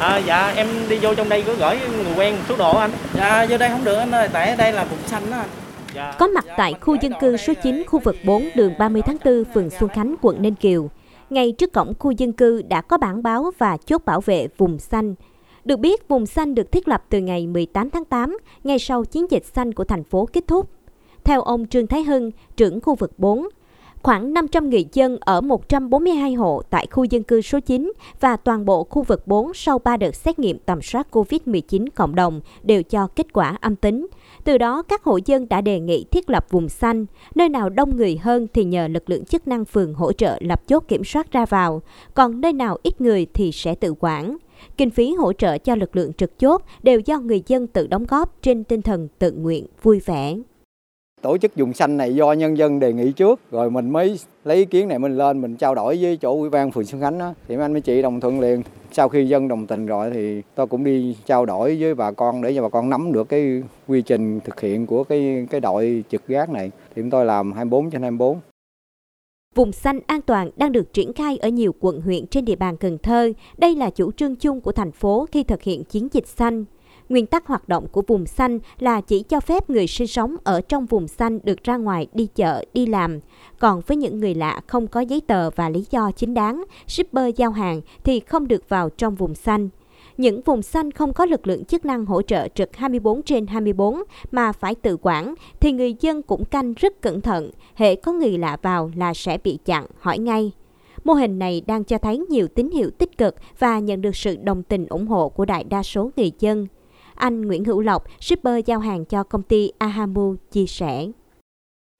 À, dạ em đi vô trong đây có gửi người quen số đồ anh. Dạ vô đây không được anh ơi, tại đây là vùng xanh đó anh. Dạ. Có mặt tại khu dân cư số 9 khu vực 4 đường 30 tháng 4 phường Xuân Khánh quận Ninh Kiều. Ngay trước cổng khu dân cư đã có bản báo và chốt bảo vệ vùng xanh. Được biết, vùng xanh được thiết lập từ ngày 18 tháng 8, ngay sau chiến dịch xanh của thành phố kết thúc. Theo ông Trương Thái Hưng, trưởng khu vực 4, khoảng 500 người dân ở 142 hộ tại khu dân cư số 9 và toàn bộ khu vực 4 sau 3 đợt xét nghiệm tầm soát COVID-19 cộng đồng đều cho kết quả âm tính. Từ đó, các hộ dân đã đề nghị thiết lập vùng xanh, nơi nào đông người hơn thì nhờ lực lượng chức năng phường hỗ trợ lập chốt kiểm soát ra vào, còn nơi nào ít người thì sẽ tự quản. Kinh phí hỗ trợ cho lực lượng trực chốt đều do người dân tự đóng góp trên tinh thần tự nguyện, vui vẻ. Tổ chức dùng xanh này do nhân dân đề nghị trước, rồi mình mới lấy ý kiến này mình lên mình trao đổi với chỗ ủy ban phường Xuân Khánh đó, thì anh mấy chị đồng thuận liền. Sau khi dân đồng tình rồi thì tôi cũng đi trao đổi với bà con để cho bà con nắm được cái quy trình thực hiện của cái cái đội trực gác này. Thì chúng tôi làm 24 trên 24. Vùng xanh an toàn đang được triển khai ở nhiều quận huyện trên địa bàn Cần Thơ. Đây là chủ trương chung của thành phố khi thực hiện chiến dịch xanh. Nguyên tắc hoạt động của vùng xanh là chỉ cho phép người sinh sống ở trong vùng xanh được ra ngoài đi chợ, đi làm. Còn với những người lạ không có giấy tờ và lý do chính đáng, shipper giao hàng thì không được vào trong vùng xanh. Những vùng xanh không có lực lượng chức năng hỗ trợ trực 24 trên 24 mà phải tự quản thì người dân cũng canh rất cẩn thận, hệ có người lạ vào là sẽ bị chặn, hỏi ngay. Mô hình này đang cho thấy nhiều tín hiệu tích cực và nhận được sự đồng tình ủng hộ của đại đa số người dân. Anh Nguyễn Hữu Lộc, shipper giao hàng cho công ty Ahamu chia sẻ.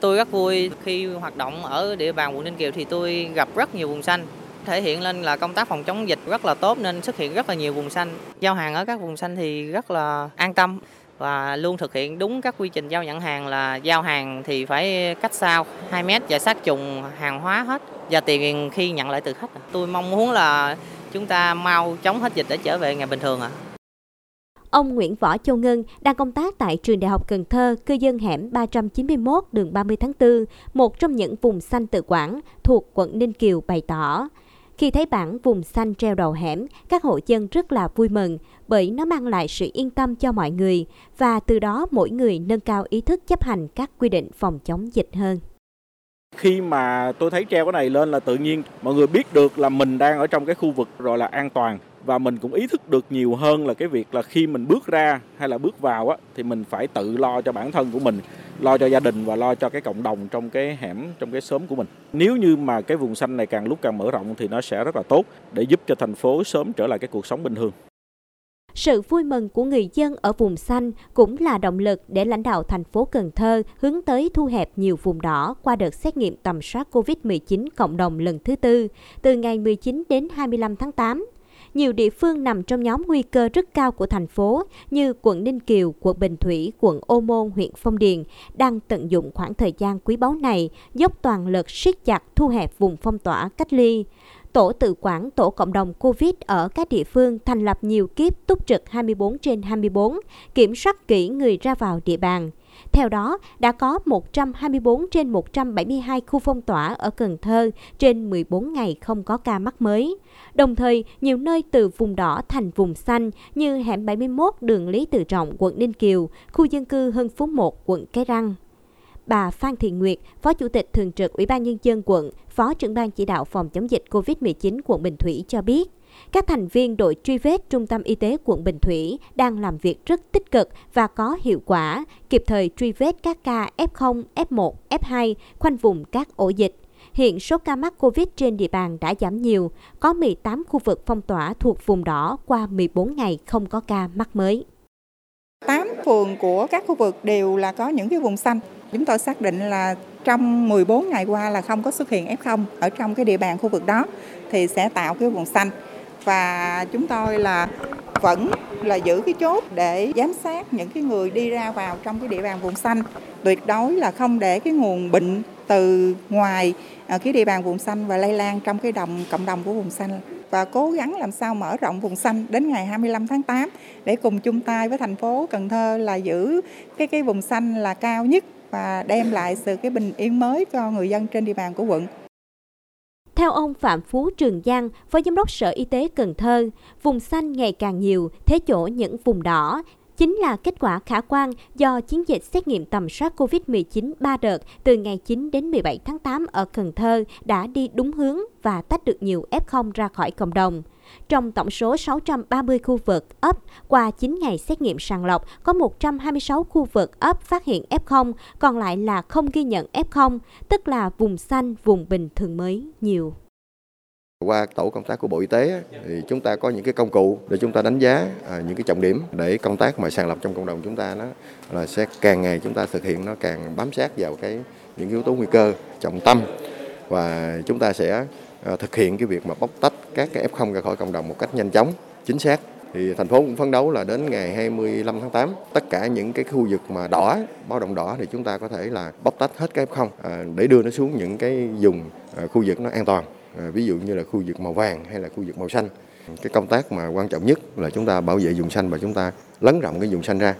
Tôi rất vui khi hoạt động ở địa bàn quận Ninh Kiều thì tôi gặp rất nhiều vùng xanh. Thể hiện lên là công tác phòng chống dịch rất là tốt nên xuất hiện rất là nhiều vùng xanh. Giao hàng ở các vùng xanh thì rất là an tâm và luôn thực hiện đúng các quy trình giao nhận hàng là giao hàng thì phải cách xa 2 mét và sát trùng hàng hóa hết và tiền khi nhận lại từ khách. Tôi mong muốn là chúng ta mau chống hết dịch để trở về ngày bình thường ạ. À. Ông Nguyễn Võ Châu Ngân đang công tác tại trường Đại học Cần Thơ, cư dân hẻm 391 đường 30 tháng 4, một trong những vùng xanh tự quản thuộc quận Ninh Kiều bày tỏ. Khi thấy bảng vùng xanh treo đầu hẻm, các hộ dân rất là vui mừng bởi nó mang lại sự yên tâm cho mọi người và từ đó mỗi người nâng cao ý thức chấp hành các quy định phòng chống dịch hơn. Khi mà tôi thấy treo cái này lên là tự nhiên mọi người biết được là mình đang ở trong cái khu vực rồi là an toàn và mình cũng ý thức được nhiều hơn là cái việc là khi mình bước ra hay là bước vào á, thì mình phải tự lo cho bản thân của mình, lo cho gia đình và lo cho cái cộng đồng trong cái hẻm, trong cái xóm của mình. Nếu như mà cái vùng xanh này càng lúc càng mở rộng thì nó sẽ rất là tốt để giúp cho thành phố sớm trở lại cái cuộc sống bình thường. Sự vui mừng của người dân ở vùng xanh cũng là động lực để lãnh đạo thành phố Cần Thơ hướng tới thu hẹp nhiều vùng đỏ qua đợt xét nghiệm tầm soát COVID-19 cộng đồng lần thứ tư từ ngày 19 đến 25 tháng 8 nhiều địa phương nằm trong nhóm nguy cơ rất cao của thành phố như quận Ninh Kiều, quận Bình Thủy, quận Ô Môn, huyện Phong Điền đang tận dụng khoảng thời gian quý báu này dốc toàn lực siết chặt thu hẹp vùng phong tỏa cách ly. Tổ tự quản tổ cộng đồng COVID ở các địa phương thành lập nhiều kiếp túc trực 24 trên 24, kiểm soát kỹ người ra vào địa bàn. Theo đó, đã có 124 trên 172 khu phong tỏa ở Cần Thơ trên 14 ngày không có ca mắc mới. Đồng thời, nhiều nơi từ vùng đỏ thành vùng xanh như hẻm 71 đường Lý Tự Trọng, quận Ninh Kiều, khu dân cư Hưng Phú 1, quận Cái Răng. Bà Phan Thị Nguyệt, Phó Chủ tịch Thường trực Ủy ban Nhân dân quận, Phó trưởng ban chỉ đạo phòng chống dịch COVID-19 quận Bình Thủy cho biết, các thành viên đội truy vết Trung tâm Y tế quận Bình Thủy đang làm việc rất tích cực và có hiệu quả, kịp thời truy vết các ca F0, F1, F2, khoanh vùng các ổ dịch. Hiện số ca mắc Covid trên địa bàn đã giảm nhiều, có 18 khu vực phong tỏa thuộc vùng đỏ qua 14 ngày không có ca mắc mới. 8 phường của các khu vực đều là có những cái vùng xanh. Chúng tôi xác định là trong 14 ngày qua là không có xuất hiện F0 ở trong cái địa bàn khu vực đó thì sẽ tạo cái vùng xanh và chúng tôi là vẫn là giữ cái chốt để giám sát những cái người đi ra vào trong cái địa bàn vùng xanh tuyệt đối là không để cái nguồn bệnh từ ngoài à, cái địa bàn vùng xanh và lây lan trong cái đồng, cộng đồng của vùng xanh và cố gắng làm sao mở rộng vùng xanh đến ngày 25 tháng 8 để cùng chung tay với thành phố Cần Thơ là giữ cái cái vùng xanh là cao nhất và đem lại sự cái bình yên mới cho người dân trên địa bàn của quận. Theo ông Phạm Phú Trường Giang, Phó Giám đốc Sở Y tế Cần Thơ, vùng xanh ngày càng nhiều, thế chỗ những vùng đỏ chính là kết quả khả quan do chiến dịch xét nghiệm tầm soát COVID-19 3 đợt từ ngày 9 đến 17 tháng 8 ở Cần Thơ đã đi đúng hướng và tách được nhiều F0 ra khỏi cộng đồng. Trong tổng số 630 khu vực ấp qua 9 ngày xét nghiệm sàng lọc, có 126 khu vực ấp phát hiện F0, còn lại là không ghi nhận F0, tức là vùng xanh, vùng bình thường mới nhiều. Qua tổ công tác của Bộ Y tế thì chúng ta có những cái công cụ để chúng ta đánh giá à, những cái trọng điểm để công tác mà sàng lọc trong cộng đồng chúng ta nó là sẽ càng ngày chúng ta thực hiện nó càng bám sát vào cái những yếu tố nguy cơ trọng tâm và chúng ta sẽ à, thực hiện cái việc mà bóc tách các cái F0 ra khỏi cộng đồng một cách nhanh chóng, chính xác. Thì thành phố cũng phấn đấu là đến ngày 25 tháng 8 tất cả những cái khu vực mà đỏ, báo động đỏ thì chúng ta có thể là bóc tách hết cái F0 à, để đưa nó xuống những cái vùng khu vực nó an toàn. À, ví dụ như là khu vực màu vàng hay là khu vực màu xanh. Cái công tác mà quan trọng nhất là chúng ta bảo vệ vùng xanh và chúng ta lấn rộng cái vùng xanh ra.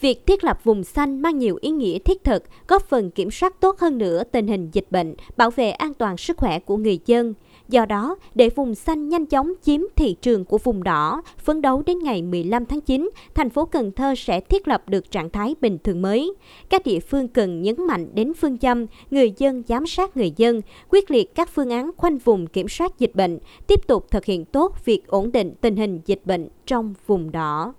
Việc thiết lập vùng xanh mang nhiều ý nghĩa thiết thực, góp phần kiểm soát tốt hơn nữa tình hình dịch bệnh, bảo vệ an toàn sức khỏe của người dân. Do đó, để vùng xanh nhanh chóng chiếm thị trường của vùng đỏ, phấn đấu đến ngày 15 tháng 9, thành phố Cần Thơ sẽ thiết lập được trạng thái bình thường mới. Các địa phương cần nhấn mạnh đến phương châm người dân giám sát người dân, quyết liệt các phương án khoanh vùng kiểm soát dịch bệnh, tiếp tục thực hiện tốt việc ổn định tình hình dịch bệnh trong vùng đỏ.